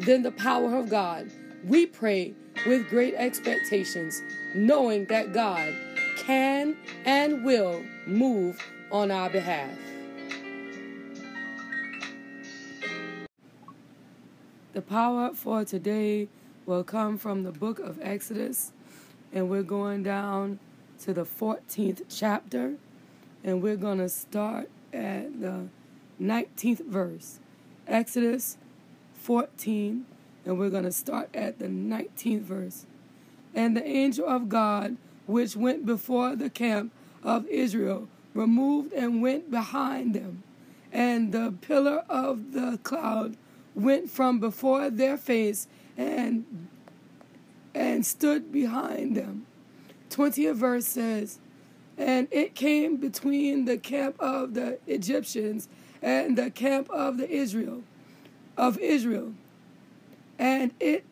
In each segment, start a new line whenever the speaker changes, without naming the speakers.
than the power of God. We pray with great expectations, knowing that God can and will move on our behalf. The power for today will come from the book of Exodus, and we're going down to the 14th chapter, and we're going to start at the 19th verse. Exodus 14, and we're going to start at the 19th verse. And the angel of God, which went before the camp of Israel, removed and went behind them. And the pillar of the cloud went from before their face and and stood behind them. 20th verse says, And it came between the camp of the Egyptians and the camp of the Israel of Israel. And it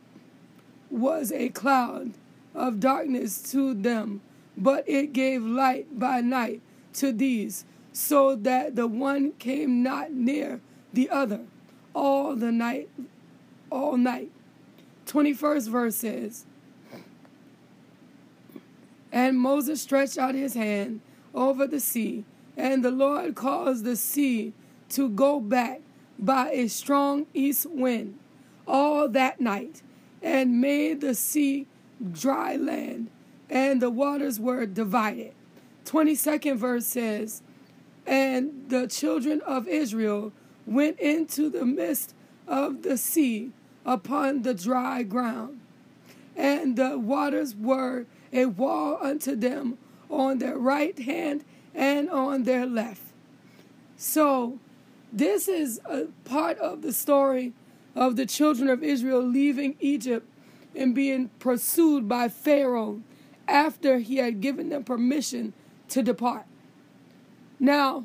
was a cloud of darkness to them, but it gave light by night to these, so that the one came not near the other all the night all night. 21st verse says, And Moses stretched out his hand over the sea, and the Lord caused the sea to go back by a strong east wind all that night, and made the sea dry land, and the waters were divided. 22nd verse says, And the children of Israel went into the midst of the sea upon the dry ground, and the waters were a wall unto them on their right hand and on their left. So, this is a part of the story of the children of Israel leaving Egypt and being pursued by Pharaoh after he had given them permission to depart. Now,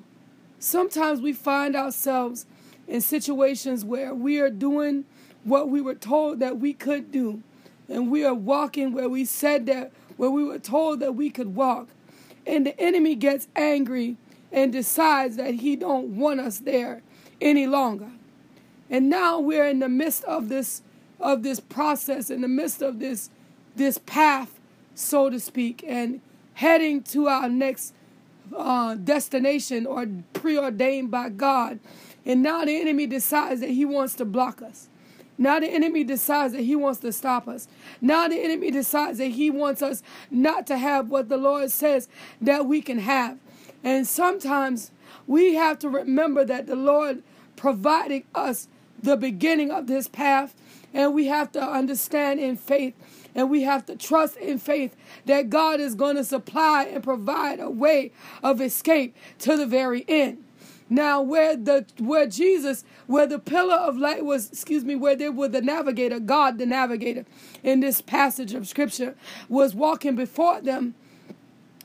sometimes we find ourselves in situations where we are doing what we were told that we could do, and we are walking where we said that, where we were told that we could walk, and the enemy gets angry and decides that he don't want us there any longer. And now we're in the midst of this of this process, in the midst of this this path, so to speak, and heading to our next uh, destination or preordained by God. And now the enemy decides that he wants to block us. Now the enemy decides that he wants to stop us. Now the enemy decides that he wants us not to have what the Lord says that we can have. And sometimes we have to remember that the Lord provided us the beginning of this path, and we have to understand in faith and we have to trust in faith that God is going to supply and provide a way of escape to the very end. Now, where the where Jesus, where the pillar of light was, excuse me, where there was the navigator, God the navigator, in this passage of scripture, was walking before them,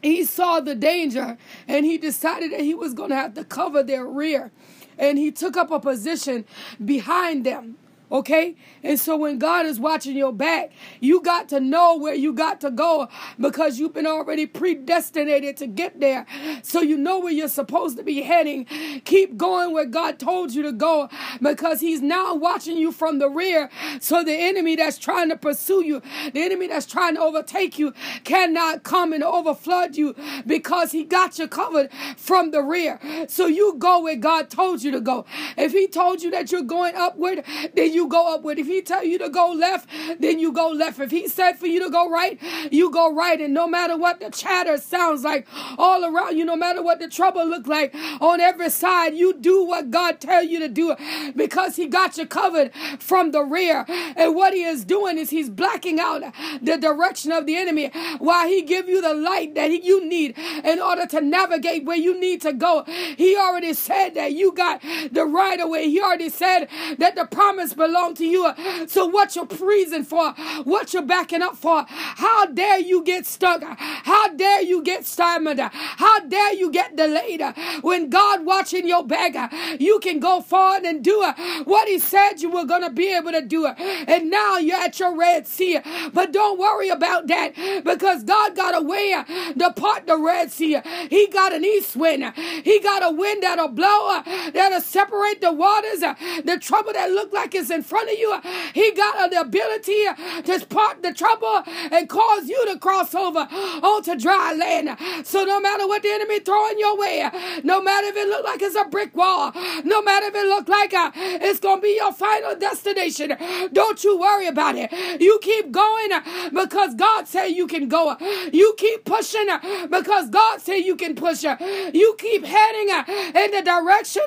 he saw the danger and he decided that he was going to have to cover their rear. And he took up a position behind them. Okay? And so when God is watching your back, you got to know where you got to go because you've been already predestinated to get there. So you know where you're supposed to be heading. Keep going where God told you to go because He's now watching you from the rear. So the enemy that's trying to pursue you, the enemy that's trying to overtake you, cannot come and overflood you because He got you covered from the rear. So you go where God told you to go. If He told you that you're going upward, then you go upward. If he tell you to go left, then you go left. If he said for you to go right, you go right. And no matter what the chatter sounds like all around you, no matter what the trouble look like on every side, you do what God tell you to do because he got you covered from the rear. And what he is doing is he's blacking out the direction of the enemy while he give you the light that he, you need in order to navigate where you need to go. He already said that you got the right way. He already said that the promise belong to you. So what you're freezing for, what you're backing up for, how dare you get stuck? How dare you get stymied? How dare you get delayed? When God watching your bag, you can go forward and do what He said you were gonna be able to do. It. And now you're at your Red Sea. But don't worry about that because God got a way to part the Red Sea. He got an east wind. He got a wind that'll blow, that'll separate the waters, the trouble that look like it's in front of you. He got the ability to part the trouble and cause you to cross over onto dry land. So no matter what the enemy throwing your way, no matter if it look like it's a brick wall, no matter if it look like uh, it's gonna be your final destination, don't you worry about it. You keep going uh, because God said you can go. You keep pushing uh, because God said you can push. Uh. You keep heading in the direction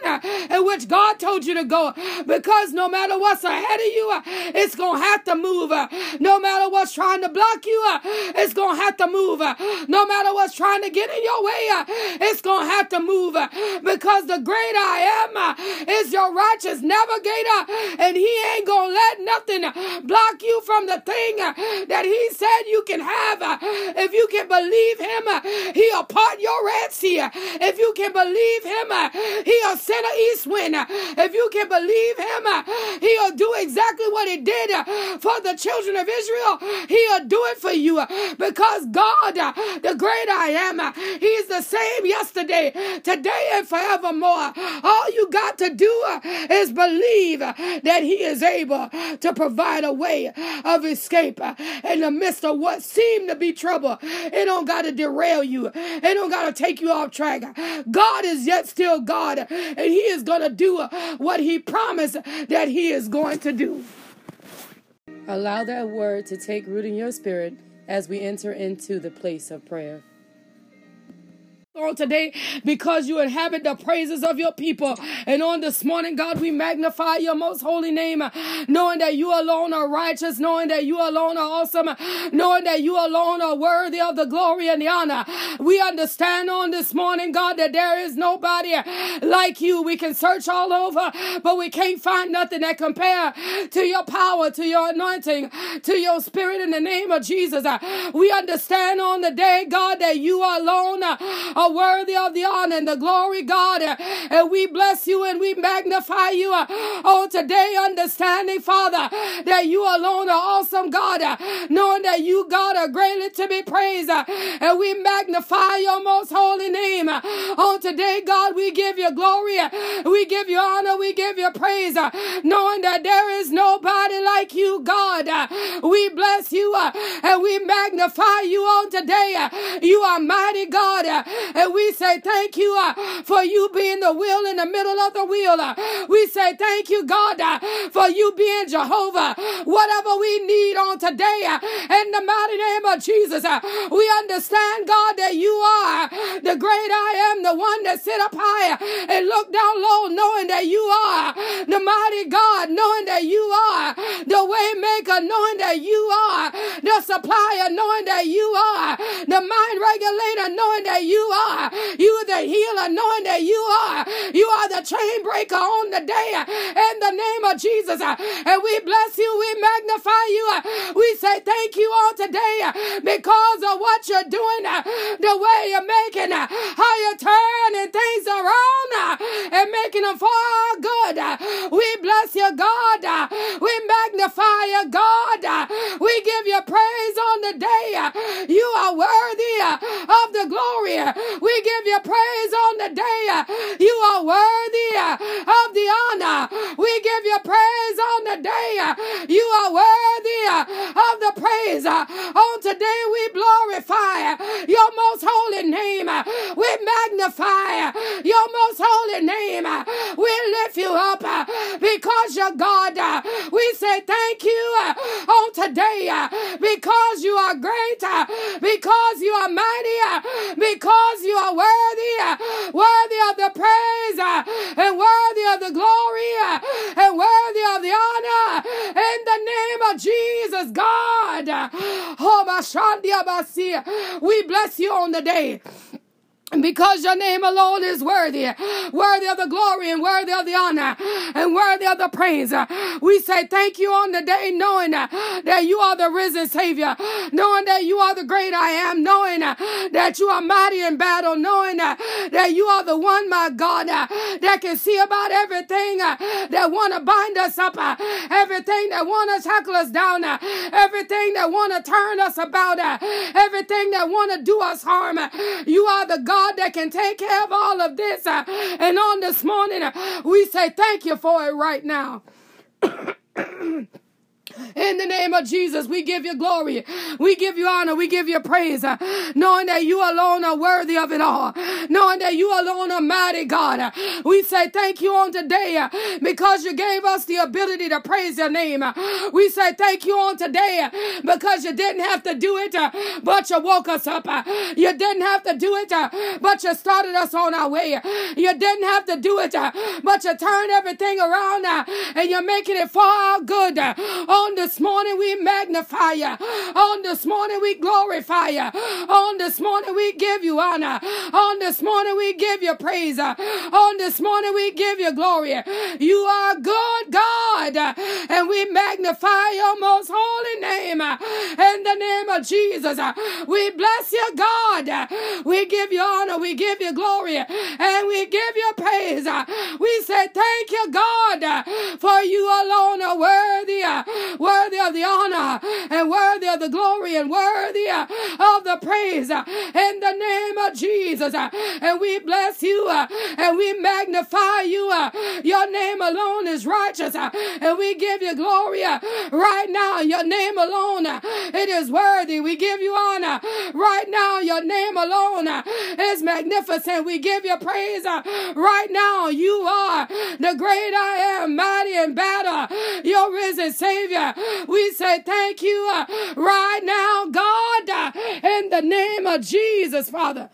in which God told you to go because no matter ahead of you, uh, it's gonna have to move. Uh, no matter what's trying to block you, uh, it's gonna have to move. No matter what's trying to get in your way, it's gonna have to move because the great I am is your righteous navigator, and he ain't gonna let nothing block you from the thing that he said you can have. If you can believe him, he'll part your Red Sea. If you can believe him, he'll send an east wind. If you can believe him, he'll do exactly what he did uh, for the children of Israel. He'll do it for you uh, because God, uh, the great I am, he's the same yesterday, today, and forevermore. All you got to do is believe that he is able to provide a way of escape in the midst of what seemed to be trouble. It don't got to derail you. It don't got to take you off track. God is yet still God, and He is going to do what He promised that He is going to do. Allow that word to take root in your spirit as we enter into the place of prayer on today because you inhabit the praises of your people. And on this morning, God, we magnify your most holy name, knowing that you alone are righteous, knowing that you alone are awesome, knowing that you alone are worthy of the glory and the honor. We understand on this morning, God, that there is nobody like you. We can search all over, but we can't find nothing that compare to your power, to your anointing, to your spirit in the name of Jesus. We understand on the day, God, that you alone are are worthy of the honor and the glory, God. And we bless you and we magnify you. Oh, today, understanding, Father, that you alone are awesome, God, knowing that you, God, are greatly to be praised. And we magnify your most holy name. Oh, today, God, we give you glory. We give you honor. We give you praise, knowing that there is nobody like you, God. We bless you and we magnify you on today. You are mighty God. And we say thank you uh, for you being the wheel in the middle of the wheel. Uh, we say thank you, God, uh, for you being Jehovah. Whatever we need on today, uh, in the mighty name of Jesus, uh, we understand, God, that you are the great I am, the one that sit up high and look down low, knowing that you are the mighty God, knowing that you are the way maker, knowing that you are the supplier, knowing that you are the mind regulator, knowing that you are are. You are the healer, knowing that you are. You are the chain breaker on the day in the name of Jesus. And we bless you, we magnify you. We say thank you all today because of what you're doing, the way you're making, how you're turning things around and making them for our good. We bless you, God. We magnify you, God. We give you praise on the day. You are worthy of the glory. We give you praise on the day. You are worthy of the honor. We give you praise on the day. You are worthy of the praise. On today we glorify your most holy name. We magnify your most holy name. We lift you up because you're God. We say thank you on today because you are great, because you are mighty, because you are worthy, worthy of the praise, and worthy of the glory, and worthy of the honor. In the name of Jesus, God. Oh, we bless you on the day. Because your name alone is worthy, worthy of the glory and worthy of the honor and worthy of the praise. We say thank you on the day, knowing that you are the risen Savior, knowing that you are the great I am, knowing that you are mighty in battle, knowing that you are the one, my God, that can see about everything that want to bind us up, everything that want to tackle us down, everything that want to turn us about, everything that want to do us harm. You are the God God that can take care of all of this. Uh, and on this morning, uh, we say thank you for it right now. In the name of Jesus, we give you glory. We give you honor. We give you praise. Knowing that you alone are worthy of it all. Knowing that you alone are mighty God. We say thank you on today because you gave us the ability to praise your name. We say thank you on today because you didn't have to do it, but you woke us up. You didn't have to do it, but you started us on our way. You didn't have to do it, but you turned everything around and you're making it for our good. On on this morning, we magnify you. On this morning, we glorify you. On this morning, we give you honor. On this morning, we give you praise. On this morning, we give you glory. You are good, God, and we magnify your most holy name. In the name of Jesus, we bless you, God. We give you honor, we give you glory, and we give you praise. We say thank you, God, for you alone are worthy worthy of the honor and worthy of the glory and worthy uh, of the praise uh, in the name of Jesus. Uh, and we bless you and we magnify you. Your name alone is righteous and we give you glory right now. Your name alone it is worthy. We give you honor right now. Your name alone is magnificent. We give you praise right now. You are the great I am, mighty in battle. Your risen Savior. We say thank you uh, right now, God, uh, in the name of Jesus, Father.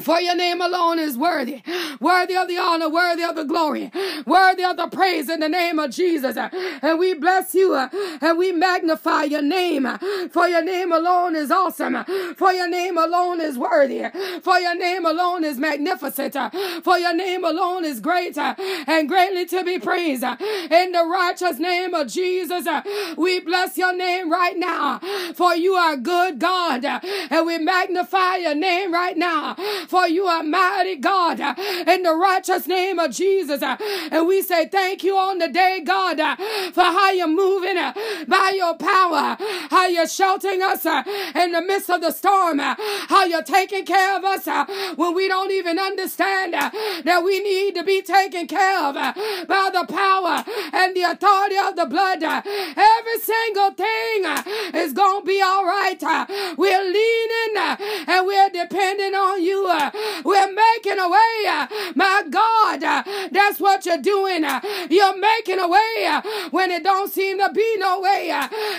For your name alone is worthy, worthy of the honor, worthy of the glory, worthy of the praise in the name of Jesus. And we bless you uh, and we magnify your name. For your name alone is awesome. For your name alone is worthy. For your name alone is magnificent. For your name alone is great uh, and greatly to be praised. In the righteous name of Jesus, uh, we bless your name right now. For you are good God. And we magnify your name right now for you are mighty God in the righteous name of Jesus. And we say thank you on the day, God, for how you're moving by your power, how you're sheltering us in the midst of the storm, how you're taking care of us when we don't even understand that we need to be taken care of by the power and the authority of the blood. Every single thing is going to be all right. We're leaning and we're depending on you. We're making a way, my God. That's what you're doing. You're making a way when it don't seem to be no way.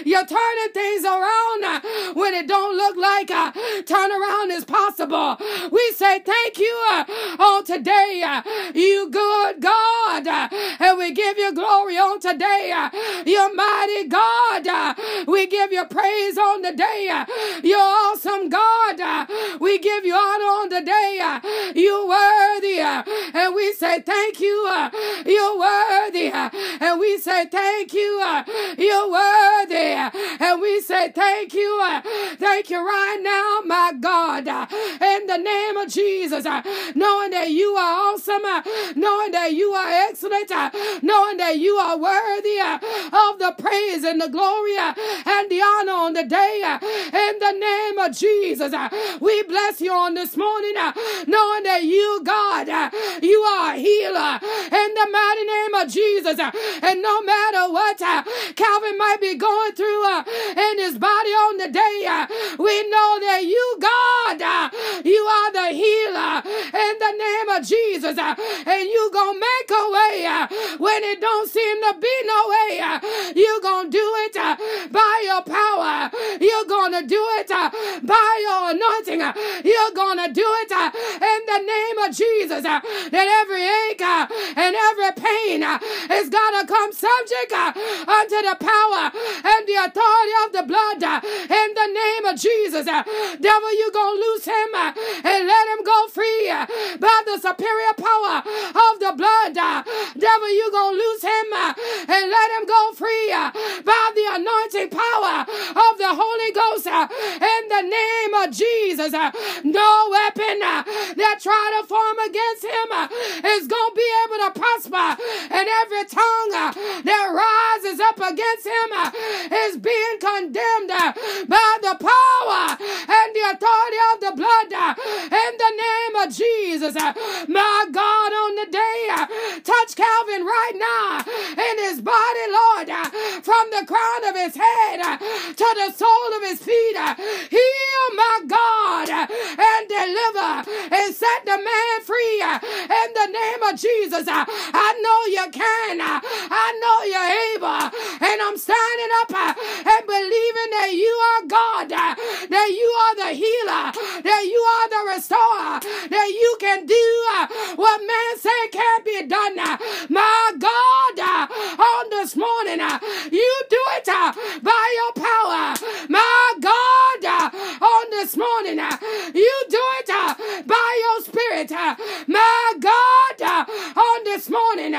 You're turning things around when it don't look like a turnaround is possible. We say thank you uh, on today. You good God. Uh, and we give you glory on today. Uh, you're mighty God. We give you praise on the day. You're awesome God. We give you honor on the today. Uh, you're worthy. Uh, and we say thank you. Uh, you're worthy. And we say thank you. Uh, you're worthy. And we say thank you. Uh, thank you right now, my God. Uh, in the name of Jesus. Knowing that you are awesome. Knowing that you are excellent. Knowing that you are worthy of the praise and the glory and the honor on the day. In the name of Jesus. We bless you on this morning uh, knowing that you, God, uh, you are a healer in the mighty name of Jesus. Uh, and no matter what uh, Calvan might be going through uh, in his body on the day, uh, we know that you, God, you are the healer in the name of Jesus. Uh, and you gonna make a way uh, when it don't seem to be no way. Uh, you gonna do it by your power. You're gonna do it by your anointing. You're to do it in the name of Jesus. That every ache and every pain is to come subject unto the power and the authority of the blood in the name of Jesus. Devil, you're going to lose him and let him go free by the superior power of the blood. Devil, you're going to lose him uh, and let him go free uh, by the anointing power of the Holy Ghost uh, in the name of Jesus. No weapon that try to form against him is to be able to prosper, and every tongue that rises up against him is being condemned by the power authority of the blood uh, in the name of Jesus. Uh, my God, on the day, uh, touch Calvan right now in his body, Lord, from the crown of his head to the sole of his feet. Heal, my God, and deliver and set the man free in the name of Jesus. I know you can. I know you're able. And I'm standing up and believing that you are God, that you are the healer, that you are the restorer, that you can do uh, what man say can't be done. My God, uh, on this morning, uh, you do it by your power. My God, on this morning, you do it by your spirit. My God, on this morning,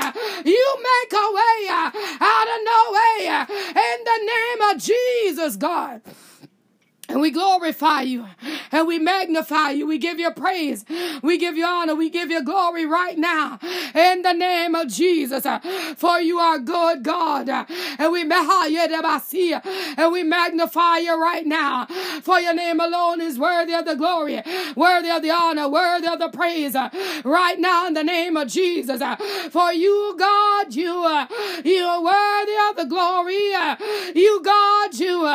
you make a way out of no way in the name of Jesus, God. And we glorify you and we magnify you. We give you praise. We give you honor. We give you glory right now in the name of Jesus. For you are good, God. And we and we magnify you right now. For your name alone is worthy of the glory, worthy of the honor, worthy of the praise. Right now in the name of Jesus. For you, God, you, you are worthy of the glory. You, God, you,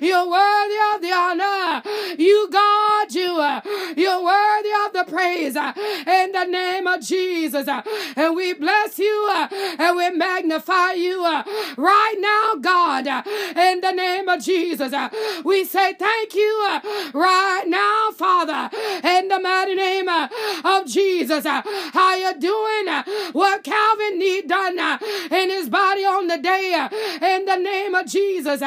you're worthy of the honor. Uh, you, God, you, uh, you're worthy of the praise uh, in the name of Jesus. And we bless you and we magnify you right now, God, in the name of Jesus. We say thank you right now, Father, in the mighty name of Jesus. How you doing? What Calvan need done in his body on the day in the name of Jesus.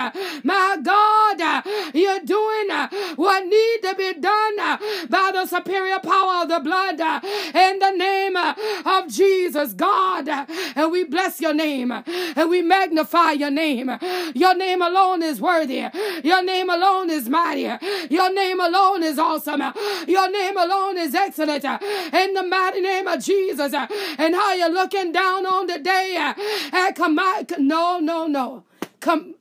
My God, you're doing doing uh, what need to be done uh, by the superior power of the blood uh, in the name of Jesus, God. And we bless your name and we magnify your name. Your name alone is worthy. Your name alone is mighty. Your name alone is awesome. Your name alone is excellent. In the mighty name of Jesus. And how you're looking down on the day and come no, no, no. Come.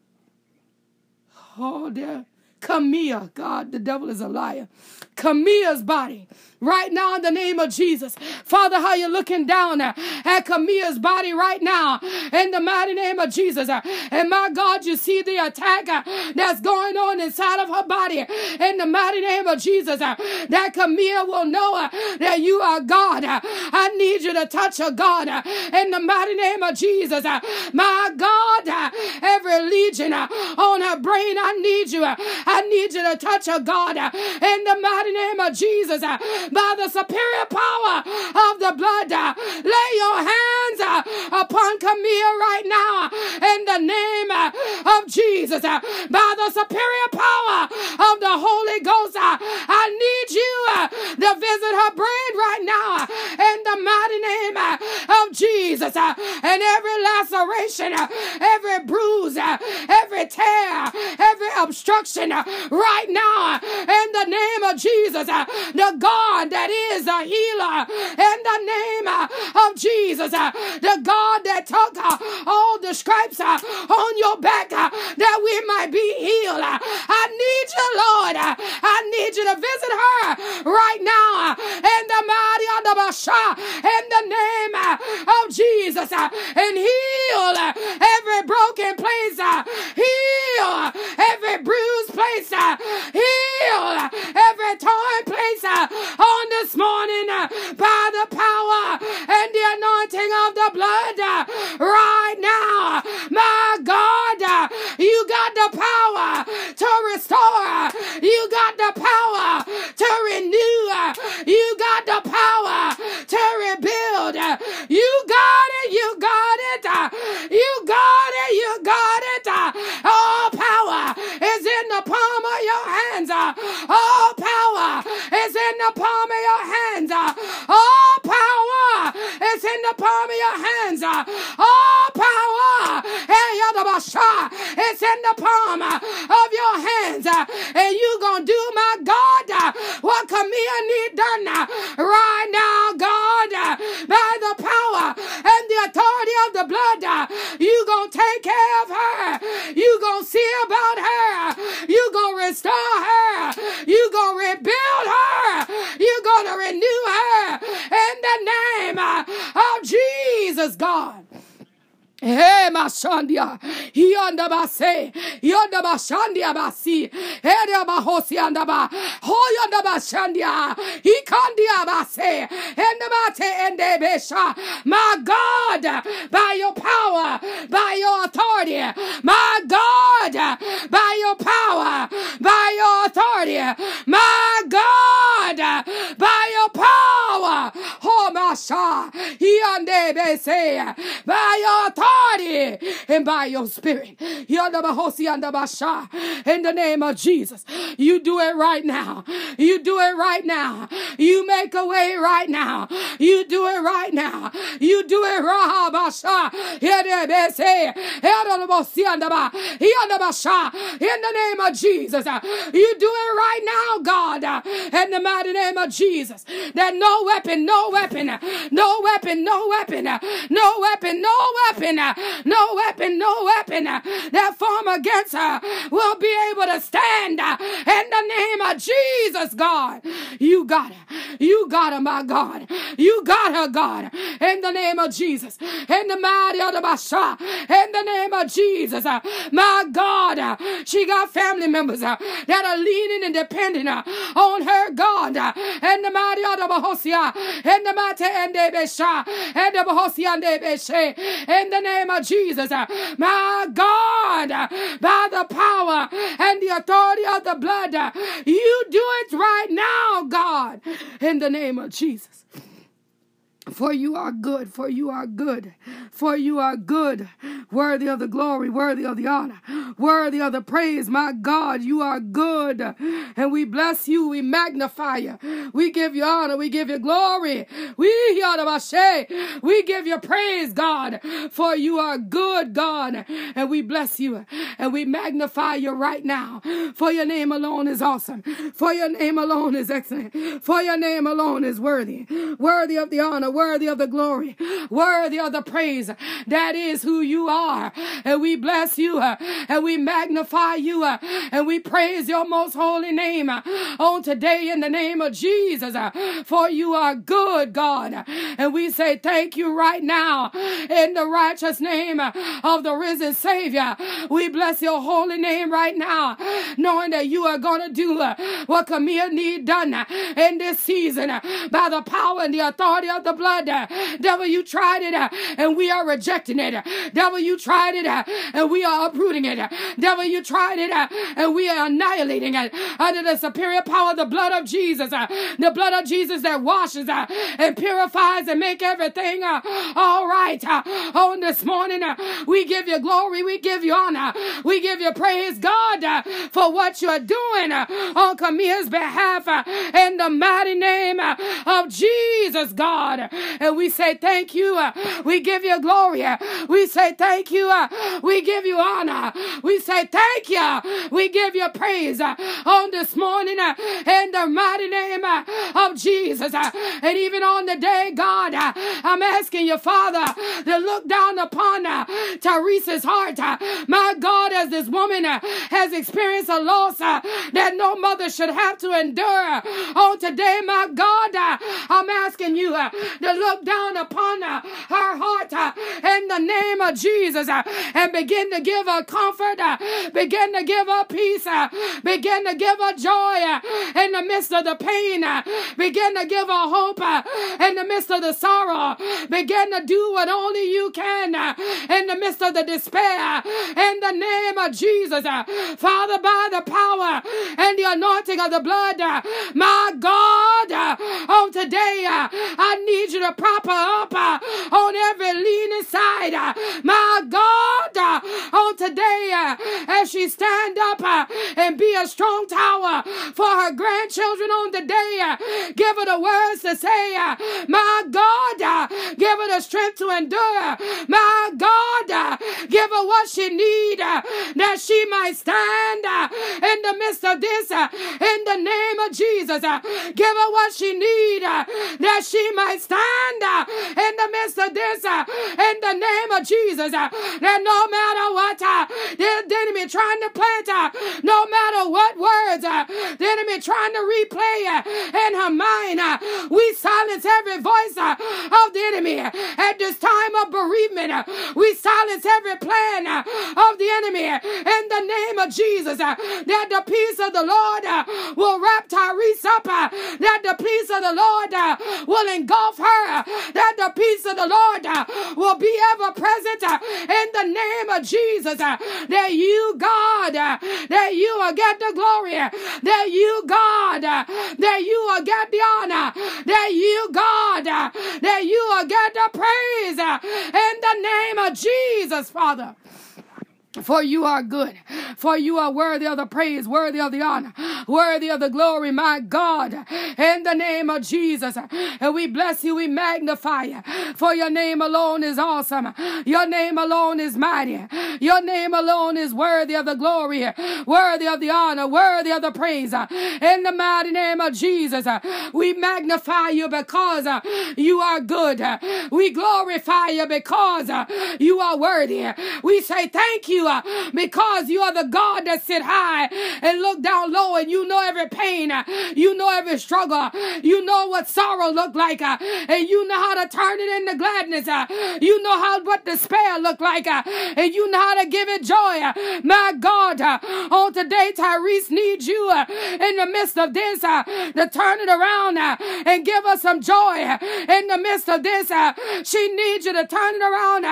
Oh, dear. Camille. God, the devil is a liar. Camille's body right now in the name of Jesus. Father, how you looking down at Camille's body right now in the mighty name of Jesus. And my God, you see the attack that's going on inside of her body in the mighty name of Jesus. That Camille will know that you are God. I need you to touch her, God, in the mighty name of Jesus. My God, every legion on her brain, I need you. I need you to touch her, God, in the mighty name of Jesus uh, by the superior power of the blood. Uh, lay your hands uh, upon Camille right now in the name of Jesus. By the superior power of the Holy Ghost, I need you to visit her brain right now in the mighty name of Jesus. And every laceration, every bruise, every tear, every obstruction right now in the name of Jesus. Jesus, uh, the God that is a healer in the name uh, of Jesus. Uh, the God that took all the stripes on your back that we might be healed. I need you, Lord. I need you to visit her right now in the mighty of the Basha, in the name of Jesus and heal every broken place. Heal every bruised place. Heal every torn place on this morning uh, by the power and the anointing of the blood uh, right now. My God, uh, you got the power to restore. You got the power It's in the palm of your hands. All power. It's in the palm of your hands. And you going to do, my God, what Camille need done right now, God, by the power and the authority of the blood. You going to take care of her. You going to see about her. You going to restore her. You going to rebuild her. You going to renew her in the name of Jesus, God. Hey, Mashandia, Yonda Base, Yonda Bashandia Basi, Ere Bahosi Andaba, Hoyonda Bashandia, Ikandia Base, Endabate Ende Besha. My God, by your power, by your authority, my God, by your power, by your authority, my God, by your power, Oh Masha, Yonde Bese, by your authority and by your spirit. In the name of Jesus, you do it right now. You do it right now. You make a way right now. You do it right now. You do it right. In the name of Jesus, you do it right now, God. In the mighty name of Jesus, that no weapon, no weapon, no weapon, no weapon, no weapon, no weapon no weapon, no weapon uh, that form against her will be able to stand uh, in the Jesus, God. You got her. You got her, my God. You got her, God. In the name of Jesus. In the mighty of the Basha. In the name of Jesus. My God. She got family members uh, that are leaning and depending uh, on her, God. In the mighty of the Bahosia. In the mighty and the Besha. In the Bahosia and the. In the name of Jesus. My God, by the power and the authority of the blood, you do it right now, God, in the name of Jesus. For you are good, for you are good, for you are good, worthy of the glory, worthy of the honor, worthy of the praise. My God, you are good. And we bless you, we magnify you, we give you honor, we give you glory. We we give you praise, God, for you are good, God. And we bless you and we magnify you right now. For your name alone is awesome, for your name alone is excellent, for your name alone is worthy, worthy of the honor worthy of the glory, worthy of the praise. That is who you are. And we bless you uh, and we magnify you uh, and we praise your most holy name uh, on today in the name of Jesus. For you are good, God. And we say thank you right now in the righteous name of the risen Savior. We bless your holy name right now, knowing that you are going to do what Camille need done in this season by the power and the authority of the blood. Devil, you tried it and we are rejecting it. Devil, you tried it and we are uprooting it. Devil, you tried it and we are annihilating it under the superior power of the blood of Jesus. The blood of Jesus that washes and purifies and make everything all right. On this morning, we give you glory, we give you honor, we give you praise, God, for what you're doing on Camille's behalf in the mighty name of Jesus, God. And we say thank you. Uh, we give you glory. Uh, we say thank you. Uh, we give you honor. We say thank you. We give you praise on this morning in the mighty name of Jesus. And even on the day, God, I'm asking you, Father, to look down upon Tyrease's heart. My God, as this woman has experienced a loss that no mother should have to endure. On today, my God, I'm asking you to look down upon uh, her heart uh, in the name of Jesus uh, and begin to give her comfort, uh, begin to give her peace, uh, begin to give her joy uh, in the midst of the pain, begin to give her hope in the midst of the sorrow, begin to do what only you can in the midst of the despair in the name of Jesus. Father, by the power and the anointing of the blood, my God, today, I need you to prop her up uh, on every leaning side. Uh, my God, uh, on today, uh, as she stand up uh, and be a strong tower for her grandchildren on today, uh, give her the words to say. Uh, my God, uh, give her the the strength to endure. My God, give her what she need that she might stand in the midst of this. In the name of Jesus, give her what she need that she might stand uh, in the midst of this. Uh, in the name of Jesus, uh, that no matter what the enemy trying to plant, no matter what words the enemy trying to replay in her mind, we silence every voice of the enemy at this time of bereavement. We silence every plan of the enemy in the name of Jesus. That the peace of the Lord will wrap Tyrease up. That the peace of the Lord Uh, will engulf her. Uh, that the peace of the Lord uh, will be ever present in the name of Jesus. That you, God, that you will get the glory. That you, God, that you will get the honor. That you, God, that you will get the praise in the name of Jesus, Father. For you are good, for you are worthy of the praise, worthy of the honor, worthy of the glory, my God, in the name of Jesus. And we bless you, we magnify you, for your name alone is awesome. Your name alone is mighty. Your name alone is worthy of the glory, worthy of the honor, worthy of the praise. In the mighty name of Jesus, we magnify you because you are good. We glorify you because you are worthy. We say thank you you uh, because you are the God that sit high and look down low and you know every pain, uh, you know every struggle, you know what sorrow look like, uh, and you know how to turn it into gladness. Uh, you know how what despair look like, uh, and you know how to give it joy. Uh, my God, on today, Tyrease needs you in the midst of this to turn it around and give us some joy in the midst of this. She needs you to turn it around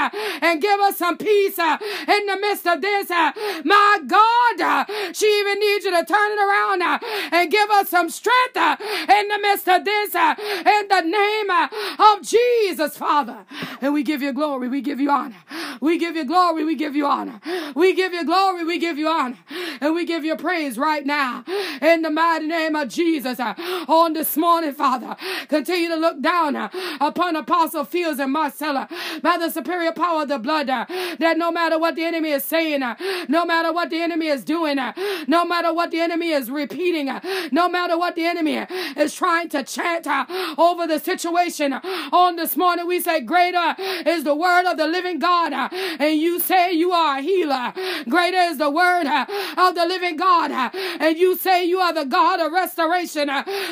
and give us some peace in the midst midst of this. Uh, my God, uh, she even needs you to turn it around uh, and give us some strength in the midst of this. In the name of Jesus, Father. And we give you glory. We give you honor. We give you glory. We give you honor. We give you glory. We give you honor. And we give you praise right now. In the mighty name of Jesus. On this morning, Father, continue to look down upon Apostle Fields and Marcela by the superior power of the blood that no matter what the enemy is saying, uh, no matter what the enemy is doing, uh, no matter what the enemy is repeating, uh, no matter what the enemy is trying to chant uh, over the situation uh, on this morning, we say, Greater is the word of the living God, uh, and you say you are a healer. Greater is the word of the living God, and you say you are the God of restoration.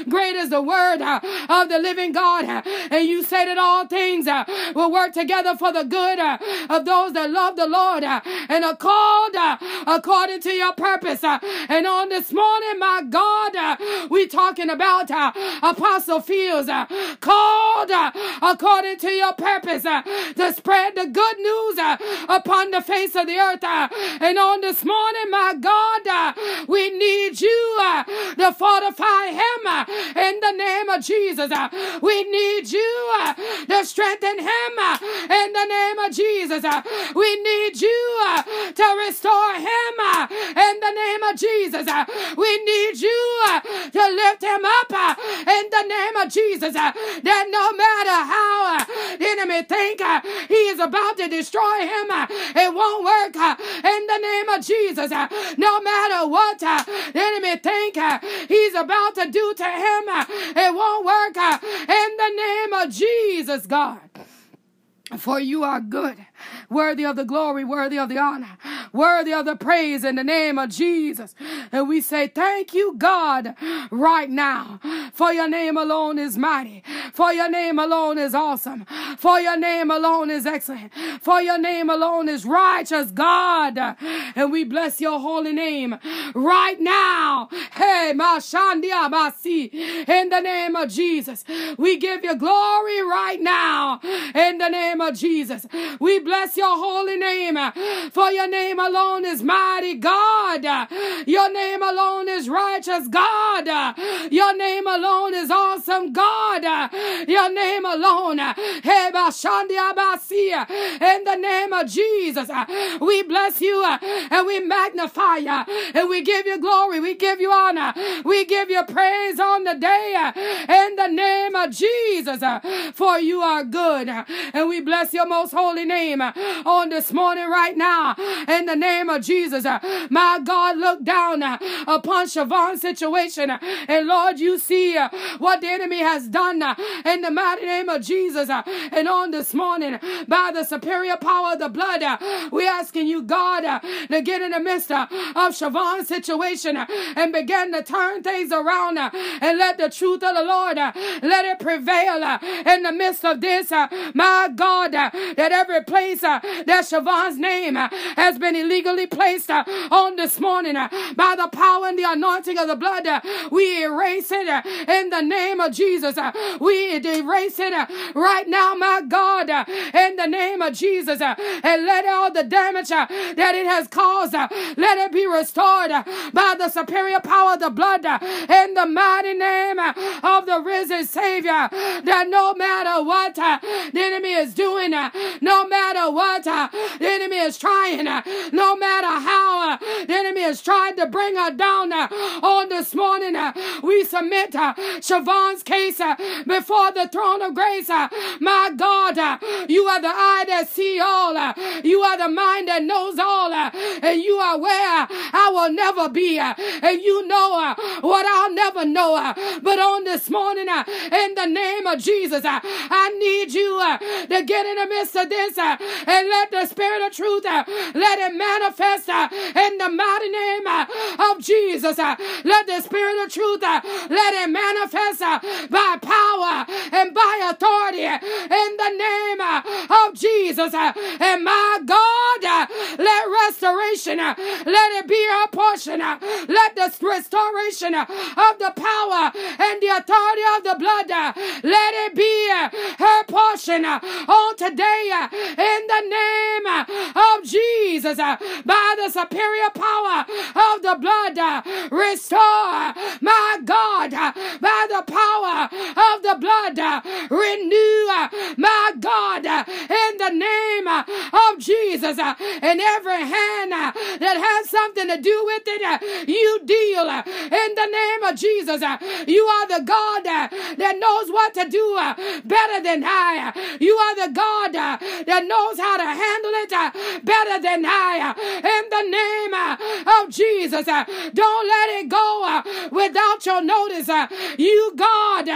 Great is the word of the living God, and you say that all things will work together for the good of those that love the Lord and called uh, according to your purpose. Uh, and on this morning, my God, uh, we talking about uh, Apostle Fields uh, called uh, according to your purpose to spread the good news upon the face of the earth. And on this morning, my God, we need you to fortify him in the name of Jesus. We need you to strengthen him in the name of Jesus. We need you to restore him in the name of Jesus. We need you to lift him up in the name of Jesus. That no matter how the enemy think he is about to destroy him, it won't work in the name of Jesus. No matter what the enemy think he's about to do to him, it won't work in the name of Jesus, God. For you are good worthy of the glory, worthy of the honor, worthy of the praise in the name of Jesus. And we say, Thank you, God, right now. For your name alone is mighty. For your name alone is awesome. For your name alone is excellent. For your name alone is righteous, God. And we bless your holy name right now. Hey, Mashandia ah, Basi. In the name of Jesus. We give you glory right now. In the name of Jesus. We bless your holy name, for your name alone is mighty God. Your name alone is righteous God. Your name alone is awesome God. Your name alone. In the name of Jesus, we bless you and we magnify you and we give you glory. We give you honor. We give you praise on the day in the name of Jesus, for you are good And we bless your most holy name Uh, on this morning right now. In the name of Jesus. Uh, my God, look down uh, upon Siobhan's situation. And Lord, you see what the enemy has done in the mighty name of Jesus. And on this morning, by the superior power of the blood, we're asking you, God, to get in the midst of Siobhan's situation and begin to turn things around and let the truth of the Lord let it prevail in the midst of this. My God, that every place Uh, that Siobhan's name uh, has been illegally placed uh, on this morning by the power and the anointing of the blood, we erase it in the name of Jesus. We erase it right now, my God, in the name of Jesus, and let all the damage that it has caused, let it be restored by the superior power of the blood in the mighty name of the risen Savior. That no matter what the enemy is doing, no matter what uh, the enemy is trying, uh, no matter how uh, the enemy is trying to bring her down on this morning, we submit Siobhan's case before the throne of grace. My God, you are the eye that see all, you are the mind that knows all, and you are where I will never be, and you know what I'll never know. But on this morning, in the name of Jesus, I need you to get in the midst of this and let the spirit of truth uh, let it manifest uh, in the mighty name uh, of Jesus. Let the spirit of truth let it manifest by power and by authority in the name of Jesus. And my God, let restoration let it be our portion. Let the restoration of the power and the authority of the blood let it be her portion on today in the name of Jesus uh, by the superior power of the blood uh, restore my God uh, by the power of the blood renew my God in the name of Jesus and every hand that has something to do with it you deal in the name of Jesus you are the God that knows what to do better than I. You are the God that knows how to handle it uh, better than I. Uh, in the name uh, of Jesus, don't let it go without your notice. You, God,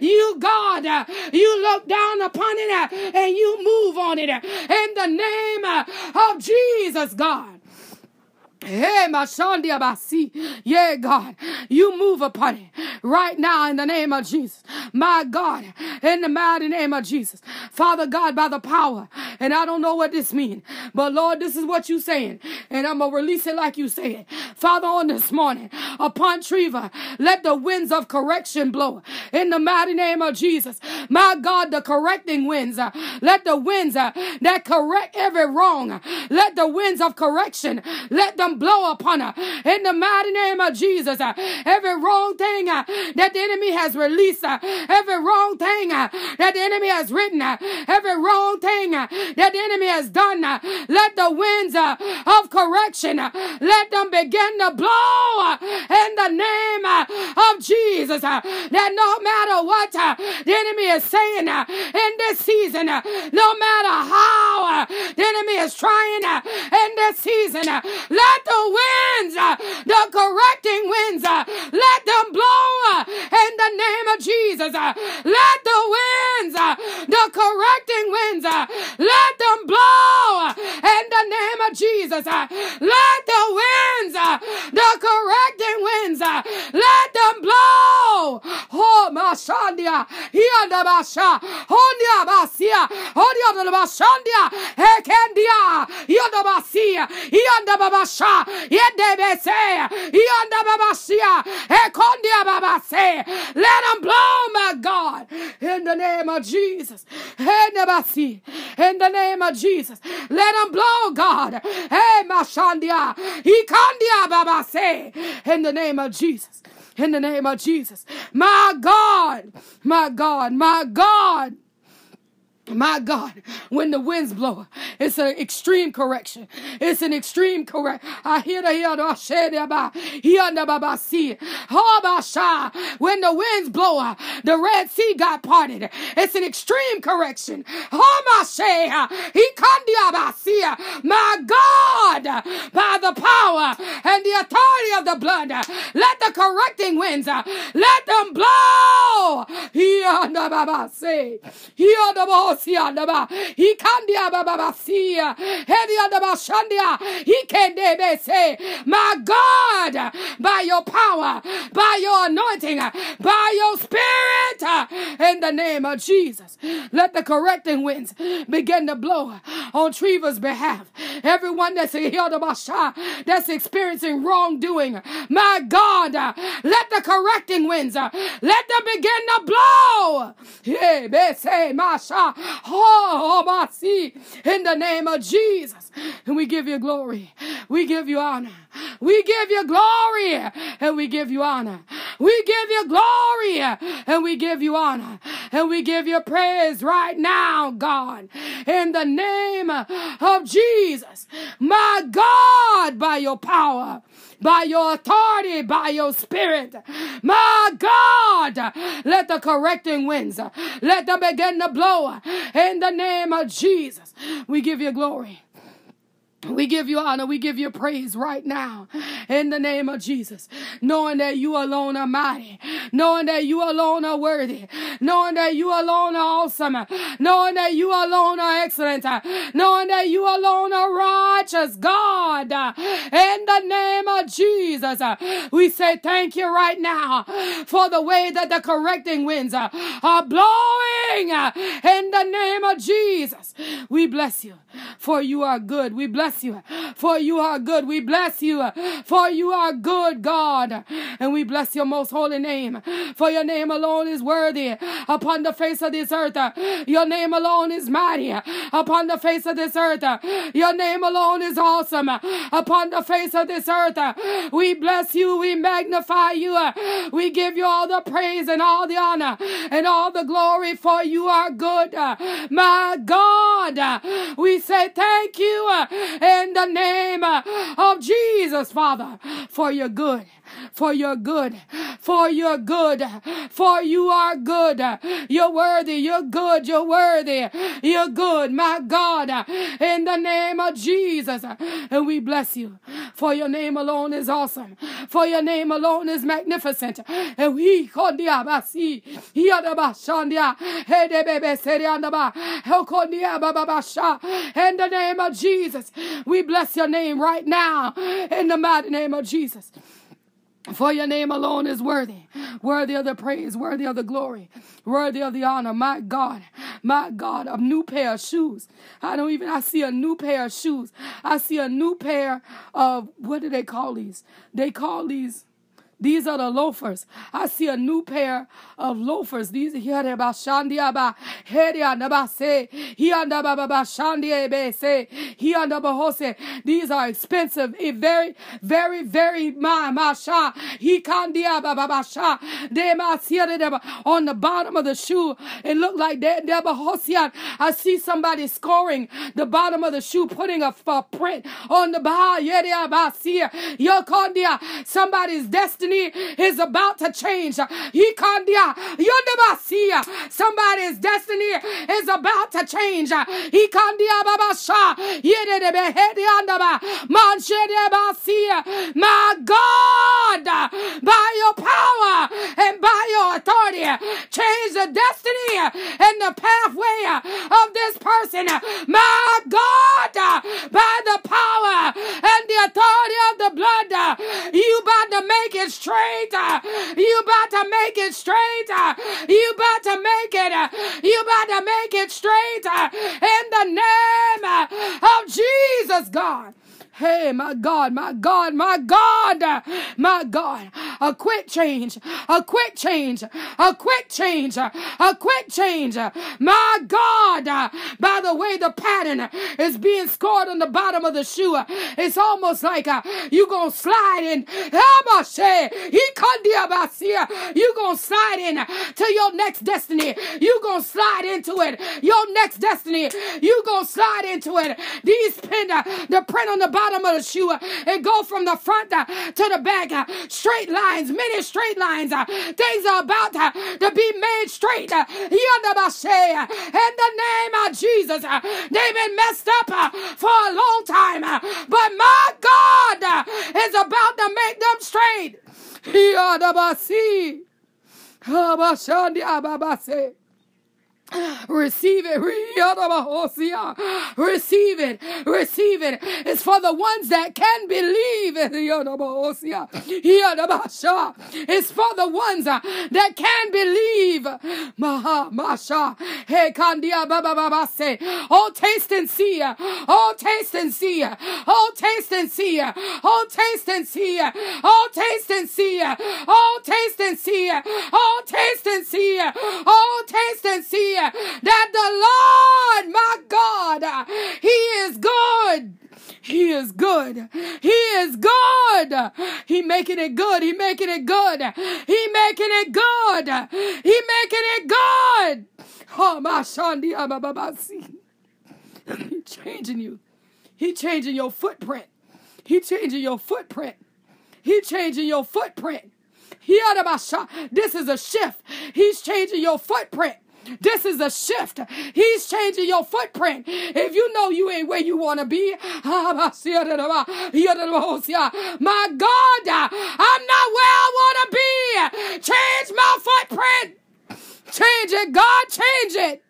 you, God, you look down upon it and you move on it. In the name of Jesus, God. Hey, Mashandia Basi. Yeah, God, you move upon it right now in the name of Jesus. My God, in the mighty name of Jesus. Father God, by the power, and I don't know what this means, but Lord, this is what you saying, and I'm gonna release it like you say it. Father, on this morning, upon Trevva, let the winds of correction blow in the mighty name of Jesus. My God, the correcting winds, uh, let the winds uh, that correct every wrong, let the winds of correction, let them blow upon her in the mighty name of Jesus. Uh, every wrong thing uh, that the enemy has released, uh, every wrong thing uh, that the enemy has written, uh, every wrong thing uh, that the enemy has done, let the winds of correction let them begin to blow in the name of Jesus. That no matter what the enemy is saying in this season, no matter how the enemy is trying in this season, let the winds, uh, the correcting winds, uh, let them blow uh, in the name of Jesus. Uh, let the winds, uh, the correcting winds, uh, let them blow in the name of Jesus. Let the winds, the correcting winds, let them blow. Oh, Mashandia, Hianda Basha, Hondia Basia, Hondia Bashandia, Hekendia, Hianda Basia, Hianda Babasha, Yedebese, Yanda Babasia, Ekondia Babase. Let them blow, my God, in the name of Jesus. Hedebasi, in the name of Jesus. Let them blow, God. Hey, Mashandia, Ikandia Babase, in the name of Jesus. In the name of Jesus. My God, my God, my God. My God, when the winds blow, it's an extreme correction. It's an extreme correct. I hear the hear the shed about here the baba see. When the winds blow, the Red Sea got parted. It's an extreme correction. My God, by the power and the authority of the blood, let the correcting winds let them blow. Here the baba say. Here the Osiandaba, he candia babasia, Hediandaba Shandia, he can say, My God, by your power, by your anointing, by your spirit, in the name of Jesus, let the correcting winds begin to blow on Trevva's behalf. Everyone that's that's experiencing wrongdoing, my God, let the correcting winds let them begin to blow. Oh, in the name of Jesus. And we give you glory. We give you honor. We give you glory and we give you honor. We give you glory and we give you honor. And we give you praise right now, God. In the name of Jesus. My God, by your power by your authority, by your spirit. My God, let the correcting winds, let them begin to blow in the name of Jesus. We give you glory. We give you honor. We give you praise right now in the name of Jesus. Knowing that you alone are mighty. Knowing that you alone are worthy. Knowing that you alone are awesome. Knowing that you alone are excellent. Knowing that you alone are righteous. God, in the name of Jesus, we say thank you right now for the way that the correcting winds are blowing in the name of Jesus. We bless you for you are good. We bless you for you are good. We bless you for you are good, God. And we bless your most holy name for your name alone is worthy upon the face of this earth. Your name alone is mighty upon the face of this earth. Your name alone is awesome upon the face of this earth. We bless you. We magnify you. We give you all the praise and all the honor and all the glory for you are good. My God, we say thank you in the name of Jesus, Father, for your good for your good, for your good, for you are good. You're worthy, you're good, you're worthy, you're good, my God, in the name of Jesus. And we bless you, for your name alone is awesome, for your name alone is magnificent. And we, in the name of Jesus, we bless your name right now, in the mighty name of Jesus. For your name alone is worthy, worthy of the praise, worthy of the glory, worthy of the honor. My God, my God, a new pair of shoes. I don't even, I see a new pair of shoes. I see a new pair of, what do they call these? They call these these are the loafers. I see a new pair of loafers. These. These are expensive. Very, very, very masha. On the bottom of the shoe. It looked like Bahosian. I see somebody scoring the bottom of the shoe, putting a, a print on the. Yokondia. Somebody's destiny destiny is about to change. Somebody's destiny is about to change. My God, by your power and by your authority, change the destiny and the pathway of this person. My God, by the power and the authority of the blood, you about to make it straight. Uh. You about to make it straight. Uh. You about to make it. Uh. You about to make it straight in the name of Jesus, God. Hey, my God, my God, my God, my God. A quick change, a quick change, a quick change, a quick change. My God, by the way the pattern is being scored on the bottom of the shoe, it's almost like uh, you going to slide in. You going to slide in to your next destiny. You going to slide into it. Your next destiny. You going to slide into it. These pin, uh, the print on the bottom of the shoe, it go from the front uh, to the back. Uh, straight lines, many straight lines. Uh, things are about uh, to be made straight. Uh, uh, in the name of Jesus, they've been messed up for a long time. But my God is about to make them straight. Yadabasi. Abashandi ababase. Receive it. Receive it. Receive it. It's for the ones that can believe. It's for the ones uh, that can believe. Oh taste and see. Oh taste and see. Oh taste and see. Oh taste and see. Oh taste and see. Oh taste and see. Oh taste and see. Oh taste and see that the Lord, my God, He is good. He is good. He is good. He making it good. He making it good. He making it good. He making it good. Oh my Shandi ah, Abababasi. He changing you. He changing your footprint. He changing your footprint. He changing your footprint. He ah, This is a shift. He's changing your footprint. This is a shift. He's changing your footprint. If you know you ain't where you want to be, my God, I'm not where I want to be. Change my footprint. Change it, God, change it.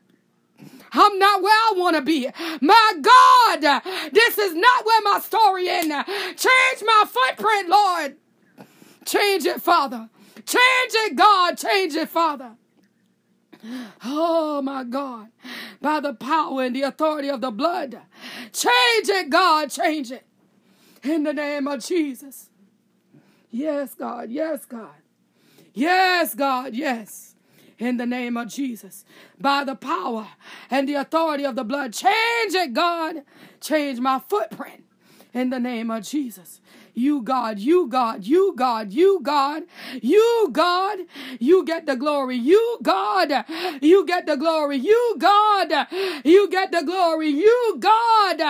I'm not where I want to be. My God, this is not where my story ends. Change my footprint, Lord. Change it, Father. Change it, God. Change it, Father. Oh my God. By the power and the authority of the blood. Change it, God. Change it. In the name of Jesus. Yes, God. Yes, God. Yes, God. Yes. In the name of Jesus. By the power and the authority of the blood. Change it, God. Change my footprint. In the name of Jesus. You, God, you, God, you, God, you, God, you, God, you get the glory. You, God, you get the glory. You, God, you get the glory. You, God,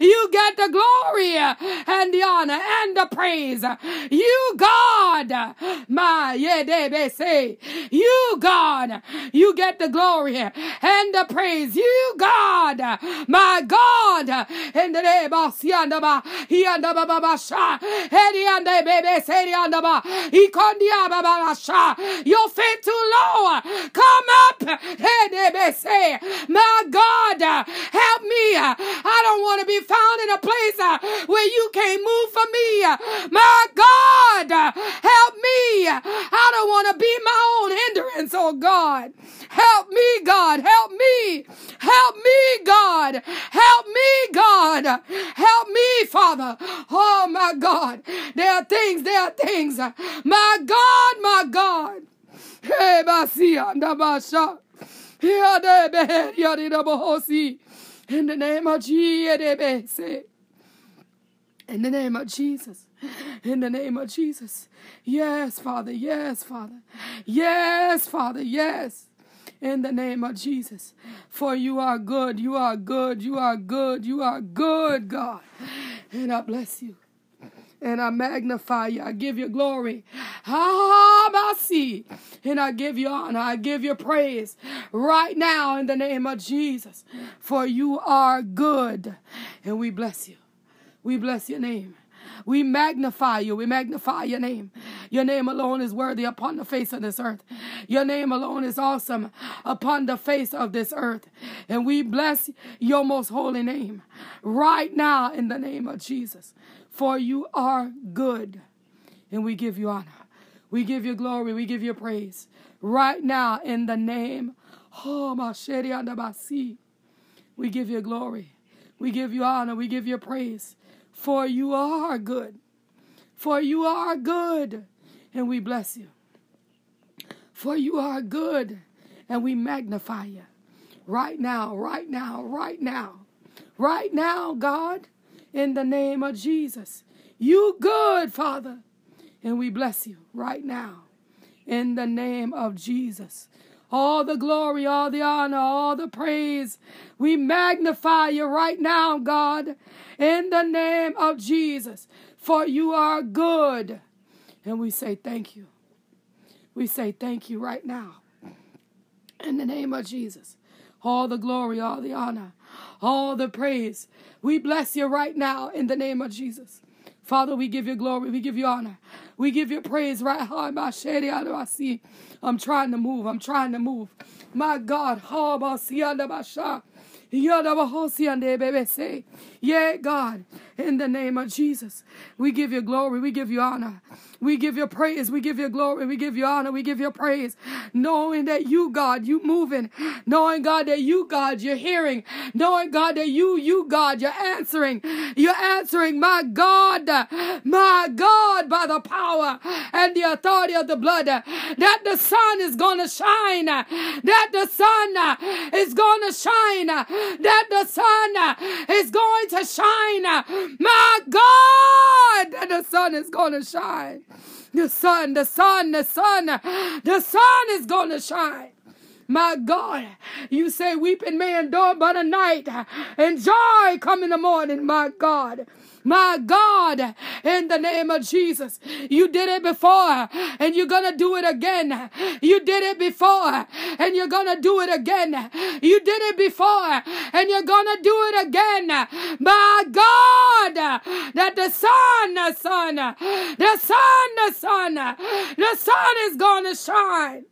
you get the glory and the honor and the praise. You, God, my, yeah, they say, you, God, you get the glory and the praise. You, God, my God, in the name of Siandaba, Hiandaba, Your faith too low. Come up. My God, help me. I don't want to be found in a place where you can't move for me. My God, help me. I don't want to be my own hindrance, oh God. Help me, God. Help me. Help me, God. Help me, God. Help me, Father. Oh, my God. There are things, there are things. My God, my God. Hey. In the name of Jesus. In the name of Jesus. In the name of Jesus. Yes, Father. Yes, Father. Yes, Father. Yes in the name of Jesus. For you are good, you are good, you are good, you are good, God. And I bless you. And I magnify you. I give you glory. I see. And I give you honor. I give you praise right now in the name of Jesus. For you are good. And we bless you. We bless your name. We magnify you. We magnify your name. Your name alone is worthy upon the face of this earth. Your name alone is awesome upon the face of this earth. And we bless your most holy name right now in the name of Jesus. For you are good. And we give you honor. We give you glory. We give you praise right now in the name. Oh, We give you glory. We give you honor. We give you praise For you are good. For you are good. And we bless you. For you are good. And we magnify you. Right now, right now, right now. Right now, God, in the name of Jesus. You good, Father. And we bless you right now in the name of Jesus. All the glory, all the honor, all the praise. We magnify you right now, God, in the name of Jesus, for you are good. And we say thank you. We say thank you right now, in the name of Jesus. All the glory, all the honor, all the praise. We bless you right now in the name of Jesus. Father, we give you glory, we give you honor, we give you praise right now. I'm trying to move, I'm trying to move. My God, how about Sianda Basha? Yada Bahosian de Bebe say. yeah, God, in the name of Jesus, we give you glory, we give you honor, we give you praise, we give you glory, we give you honor, we give you praise, knowing that you, God, you moving, knowing, God, that you, God, you're hearing, knowing, God, that you, you, God, you're answering, you're answering, my God, my God, by the power and the authority of the blood, that the sun is going to shine, that the sun is going to shine, that the sun is going to shine. My God, the sun is going to shine. The sun, the sun, the sun, the sun is going to shine. My God, you say weeping may endure but a night, and joy come in the morning, my God. My God, in the name of Jesus, you did it before and you're going to do it again. You did it before and you're going to do it again. You did it before and you're going to do it again. My God, that the sun, the sun, the sun, the sun, the sun is going to shine.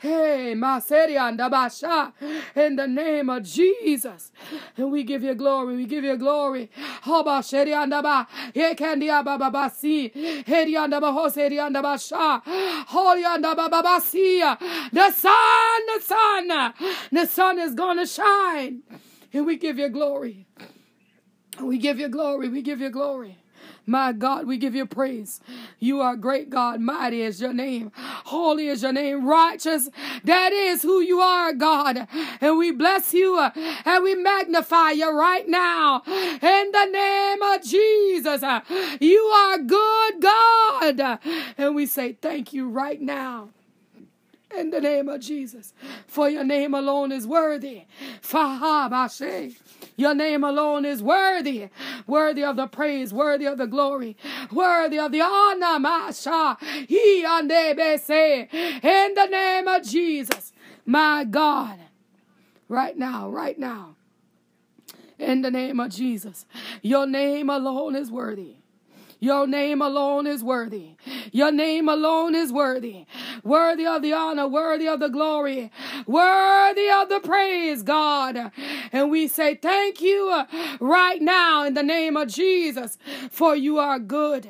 Hey, Basha, in the name of Jesus. And we give you glory. We give you glory. Hoba Sheriandaba, Yekandia Bababasi, Heriandaba Hoseriandaba Sha, Holiandaba Babasia. The sun, the sun, the sun is to shine. And we give you glory. We give you glory. We give you glory. My God, we give you praise. You are great God. Mighty is your name. Holy is your name. Righteous. That is who you are, God. And we bless you uh, and we magnify you right now. In the name of Jesus. Uh, you are good, God. And we say thank you right now in the name of Jesus. For your name alone is worthy. Fahabashe. Your name alone is worthy, worthy of the praise, worthy of the glory, worthy of the honor. Masha. He and say in the name of Jesus, my God. Right now, right now. In the name of Jesus. Your name alone is worthy. Your name alone is worthy. Your name alone is worthy. Worthy of the honor, worthy of the glory, worthy of the praise, God. And we say thank you right now in the name of Jesus, for you are good.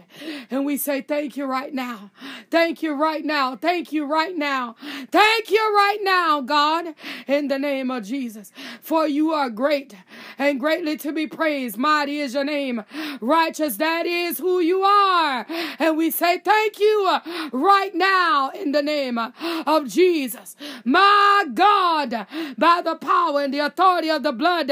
And we say thank you right now. Thank you right now. Thank you right now. Thank you right now, God, in the name of Jesus, for you are great and greatly to be praised. Mighty is your name. Righteous, that is who you are. And we say thank you right now in the name of Jesus. My God, by the power and the authority of the blood,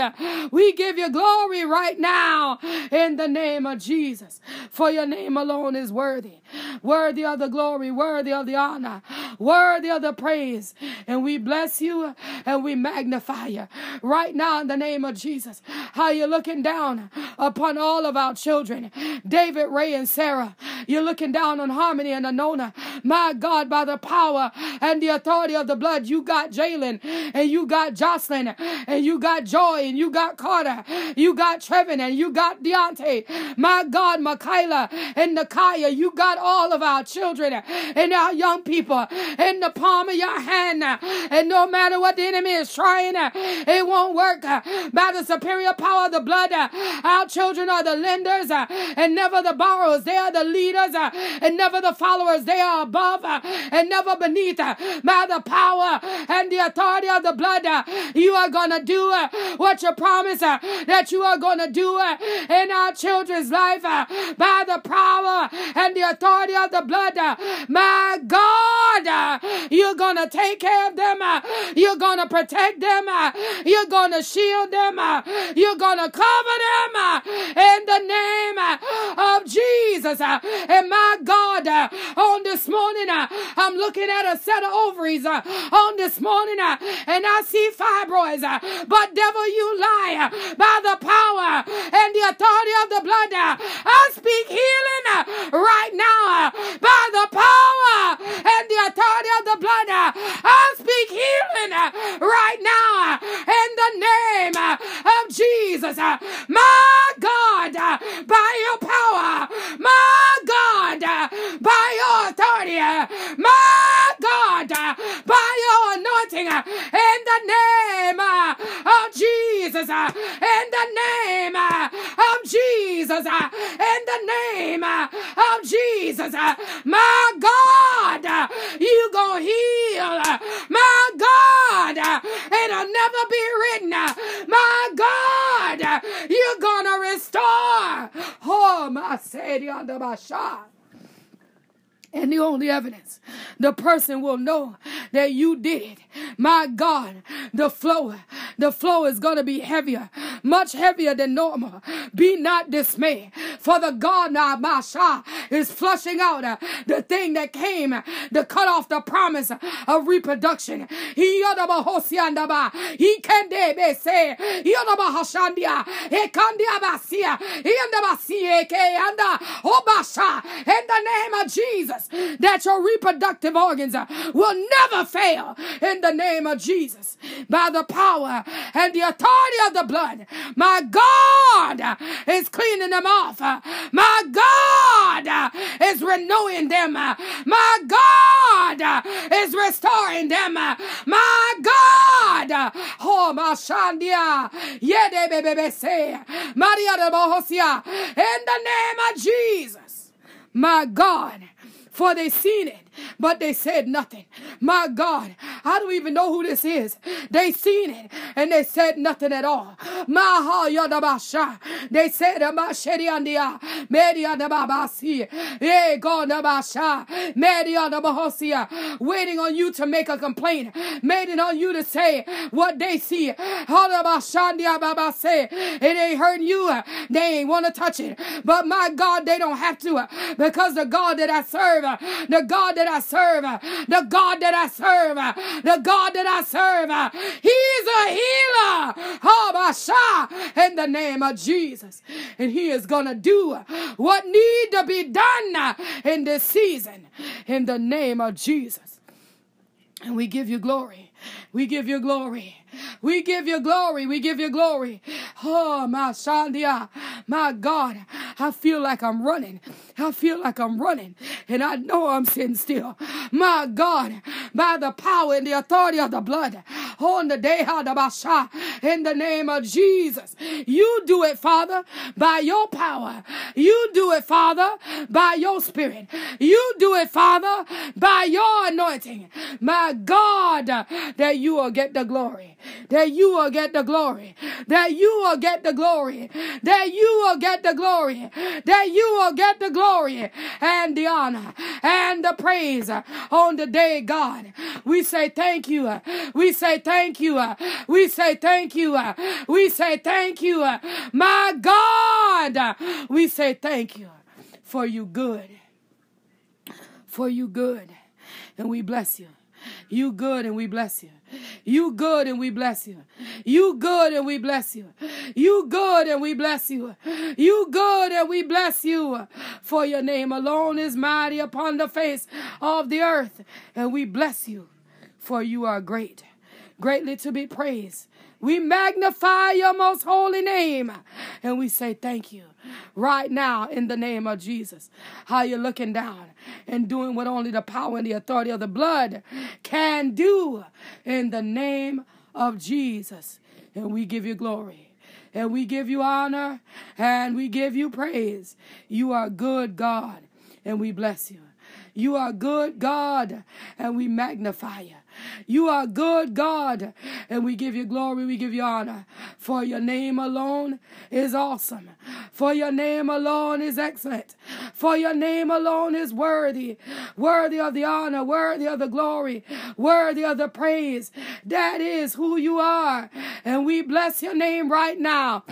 we give you glory right now in the name of Jesus. For your name alone is worthy, worthy of the glory, worthy of the honor, worthy of the praise. And we bless you and we magnify you right now in the name of Jesus. How you're looking down upon all of our children. David Ray and Sara. You're looking down on Harmani and Anona. My God, by the power and the authority of the blood, you got Jalen and you got Joslyn and you got Joy and you got Carter. You got Trevin and you got Deante. My God, Makayla and Nakya. You got all of our children and our young people in the palm of your hand. And no matter what the enemy is trying, it won't work. By the superior power of the blood, our children are the lenders and never the borrowers. They are the leaders and never the followers. They are above and never beneath. By the power and the authority of the blood, you are going to do what you promise that you are going to do in our children's life by the power and the authority of the blood. My God, you're going to take care of them. You're going to protect them. You're going to shield them. You're going to cover them in the name of Jesus. And my God, on this morning, I'm looking at a set of ovaries on this morning and I see fibroids. But devil, you lie by the power and the authority of the blood. I speak healing right now by the power and the authority of the blood. I speak healing right now in the name of Jesus. My God, by your power, my God, by your authority, my by your anointing, uh, in the name uh, of Jesus, uh, in the name uh, of Jesus, uh, in the name uh, of Jesus, my God, you gonna heal, my God, it'll never be written, my God, you're gonna restore. Oh, my Savior, my Basha. And the only evidence, the person will know that you did it. My God, the flow, the flow is going to be heavier, much heavier than normal. Be not dismayed, for the God now, Masha, is flushing out uh, the thing that came to cut off the promise of reproduction. He he can say, in the name of Jesus that your reproductive organs will never fail in the name of Jesus by the power and the authority of the blood. My God is cleaning them off. My God is renewing them. My God is restoring them. My God. Oh, my Shandia. Yede bebe. Maria de Bohosia. In the name of Jesus. My God for they seen it, but they said nothing. My God, I don't even know who this is. They seen it and they said nothing at all. Maha yadabasha. They said Amasheriandia, Medianababasi, Eh, God Nabasha, Medianabahosia, waiting on you to make a complaint, waiting on you to say what they see. Hadabashandia Babase. It ain't hurting you. They ain't want to touch it. But my God, they don't have to because the God that I serve, the God that I serve, the God that I serve, the God that I serve, He's a healer. Habasha, in the name of Jesus. And He is to do what need to be done in this season in the name of Jesus. And we give you glory. We give you glory. We give you glory. We give you glory. Oh, my Shandia. My God, I feel like I'm running. I feel like I'm running. And I know I'm sitting still. My God, by the power and the authority of the blood. On the day of the Basha, in the name of Jesus. You do it, Father, by your power. You do it, Father, by your spirit. You do it, Father, by your anointing. My God, that you will get the glory. That you will get the glory. That you will get the glory. That you will get the glory. That you will get the glory and the honor and the praise on the day, God. We say thank you. We say thank you. We say thank you. We say thank you. My God, we say thank you for you good. For you good. And we bless you. You good and we bless you. You good and we bless you. You good and we bless you. You good and we bless you. You good and we bless you. For your name alone is mighty upon the face of the earth. And we bless you. For you are great, greatly to be praised. We magnify your most holy name. And we say thank you right now in the name of Jesus. How you're looking down and doing what only the power and the authority of the blood can do in the name of Jesus. And we give you glory. And we give you honor and we give you praise. You are good, God. and we bless you. You are good, God, and we magnify you. You are good, God, and we give you glory, we give you honor. For your name alone is awesome. For your name alone is excellent. For your name alone is worthy, worthy of the honor, worthy of the glory, worthy of the praise. That is who you are. And we bless your name right now.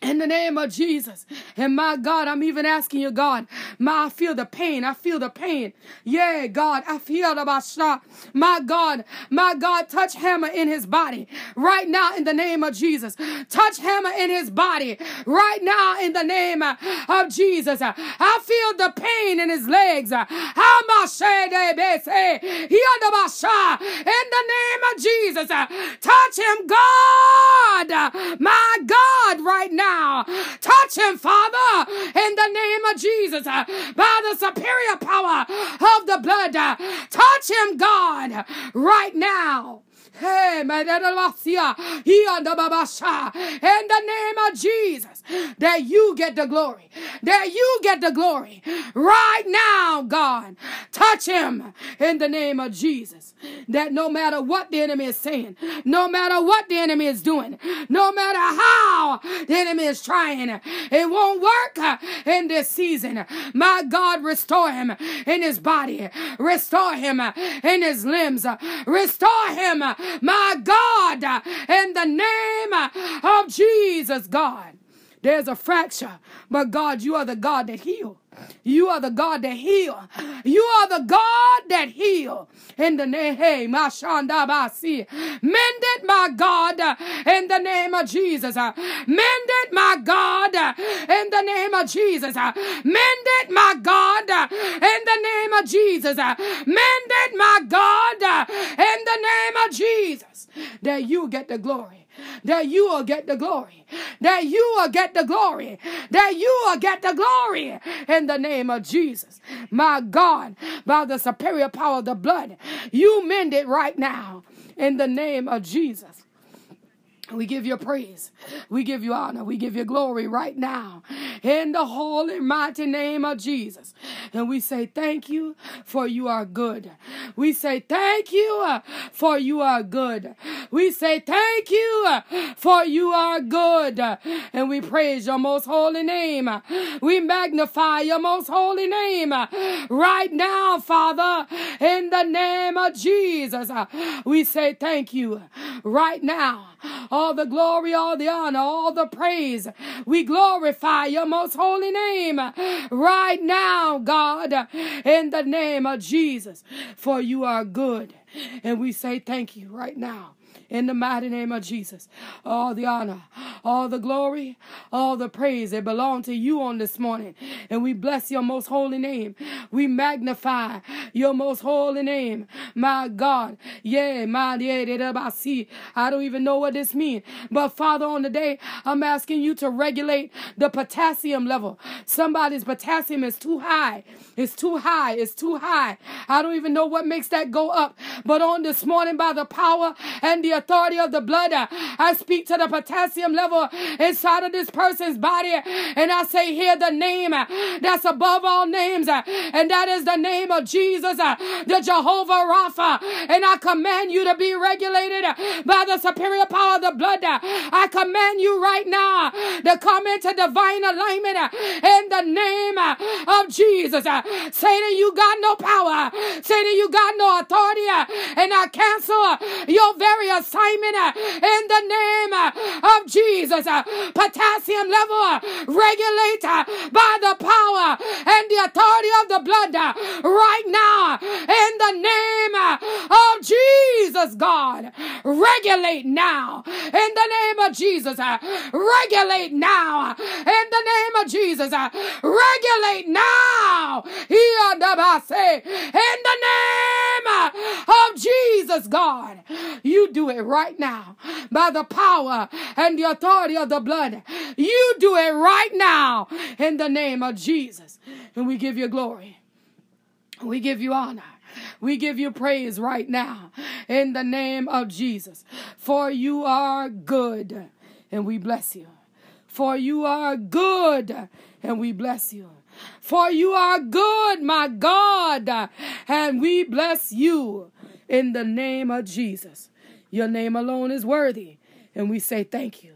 In the name of Jesus. And my God, I'm even asking you, God, my, I feel the pain. I feel the pain. Yeah, God, I feel the basha. My God, my God, touch Hammer in his body right now in the name of Jesus. Touch Hammer in his body right now in the name of Jesus. I feel the pain in his legs. How much. In the name of Jesus. Touch him, God. My God, right now now. Touch him, Father, in the name of Jesus, uh, by the superior power of the blood. Uh, touch him, God, right now. Hey, in the name of Jesus, that you get the glory, that you get the glory right now, God. Touch him in the name of Jesus. That no matter what the enemy is saying, no matter what the enemy is doing, no matter how the enemy is trying, it won't work in this season. My God, restore him in his body, restore him in his limbs, restore him my God, in the name of Jesus, God. There's a fracture, but God, you are the God that heal. You are the God that heal. You are the God that heal. In the name, hey, Mashandabasi. Mend it, my God, in the name of Jesus. Mend it, my God, in the name of Jesus. Mend it, my God, in the name of Jesus. Mend it, my God, in the name of Jesus. That you get the glory that you will get the glory, that you will get the glory, that you will get the glory in the name of Jesus. My God, by the superior power of the blood, you mend it right now in the name of Jesus. We give you praise. We give you honor. We give you glory right now in the holy, mighty name of Jesus. And we say thank you for you are good. We say thank you uh, for you are good. We say thank you uh, for you are good. And we praise your most holy name. We magnify your most holy name right now, Father, in the name of Jesus. We say thank you right now all the glory, all the honor, all the praise. We glorify your most holy name right now, God, in the name of Jesus, for you are good. And we say thank you right now in the mighty name of Jesus. All the honor, all the glory, all the praise that belong to you on this morning. And we bless your most holy name. We magnify your most holy name. My God. Yeah, my I don't even know what this means. But Father, on the day, I'm asking you to regulate the potassium level. Somebody's potassium is too high. It's too high. It's too high. I don't even know what makes that go up. But on this morning, by the power and the authority of the blood. I speak to the potassium level inside of this person's body and I say, Hear the name that's above all names, and that is the name of Jesus, the Jehovah Rapha. And I command you to be regulated by the superior power of the blood. I command you right now to come into divine alignment in the name of Jesus. Satan, you got no power. Satan, you got no authority. And I cancel your very assignment uh, in the name uh, of Jesus. Uh, potassium level regulate by the power and the authority of the blood right now in the name of Jesus, God. Regulate now in the name of Jesus. Regulate now in the name of Jesus. Regulate now in the name of Jesus, God. You do it right now by the power and the authority of the blood. You do it right now in the name of Jesus. And we give you glory. We give you honor. We give you praise right now in the name of Jesus. For you are good and we bless you. For you are good and we bless you. For you are good, my God, and we bless you in the name of Jesus. Your name alone is worthy, and we say thank you.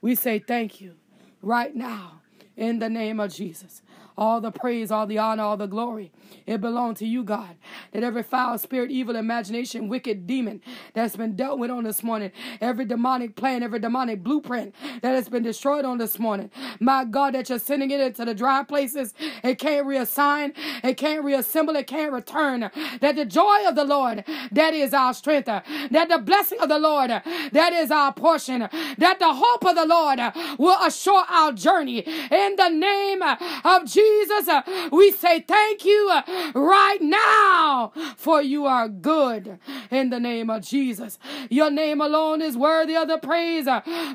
We say thank you right now in the name of Jesus. All the praise, all the honor, all the glory it belongs to you, God. That every foul spirit, evil imagination, wicked demon that's been dealt with on this morning, every demonic plan, every demonic blueprint that has been destroyed on this morning, my God, that you're sending it into the dry places, it can't reassign, it can't reassemble, it can't return. That the joy of the Lord, that is our strength. That the blessing of the Lord, that is our portion. That the hope of the Lord will assure our journey. In the name of Jesus, we say thank you right now, for you are good in the name of Jesus. Your name alone is worthy of the praise,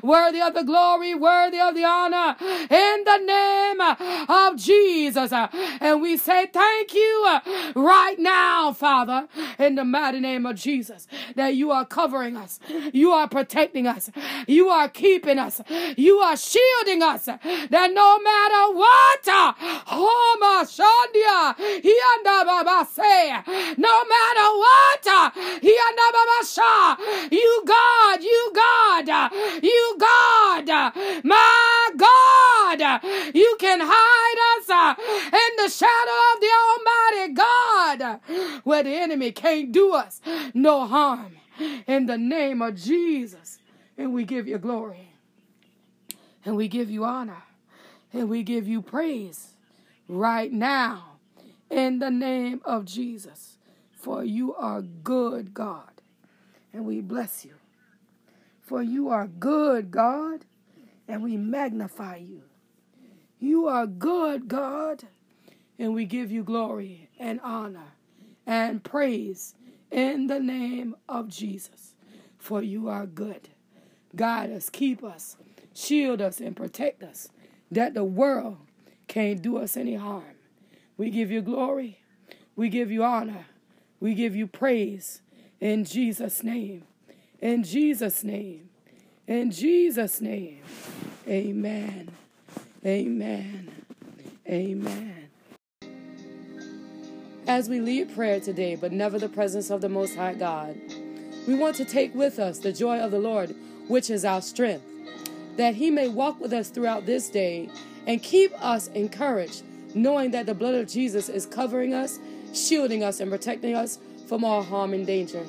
worthy of the glory, worthy of the honor in the name of Jesus. And we say thank you right now, Father, in the mighty name of Jesus, that you are covering us, you are protecting us, you are keeping us, you are shielding us, that no matter what, uh, oh my uh, Shandia, no matter what, you God, you God, you God, my God, you can hide us uh, in the shadow of the Almighty God, where the enemy can't do us no harm. In the name of Jesus, and we give you glory, and we give you honor, and we give you praise right now in the name of Jesus. For you are good, God, and we bless you. For you are good, God, and we magnify you. You are good, God, and we give you glory and honor and praise in the name of Jesus. For you are good. Guide us, keep us, shield us, and protect us, that the world can't do us any harm. We give you glory. We give you honor. We give you praise in Jesus' name. In Jesus' name. In Jesus' name. Amen. Amen. Amen. As we lead prayer today, but never the presence of the Most High God, we want to take with us the joy of the Lord, which is our strength, that He may walk with us throughout this day and keep us encouraged knowing that the blood of Jesus is covering us, shielding us, and protecting us from all harm and danger.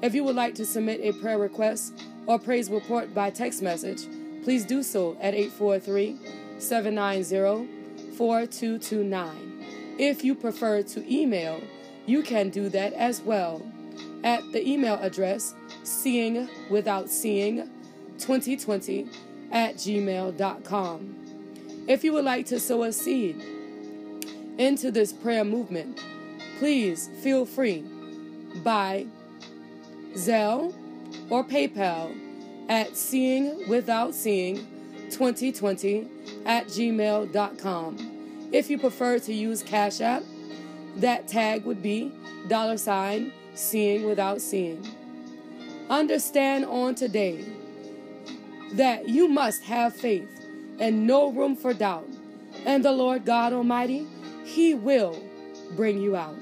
If you would like to submit a prayer request or praise report by text message, please do so at 843 790 4229. If you prefer to email, you can do that as well at the email address seeing without seeing 2020 at gmail.com. If you would like to sow a seed, into this prayer movement, please feel free by Zelle or PayPal at seeing without seeing 2020 at gmail.com. If you prefer to use Cash App, that tag would be dollar sign seeing without seeing. Understand on today that you must have faith and no room for doubt. And the Lord God Almighty he will bring you out.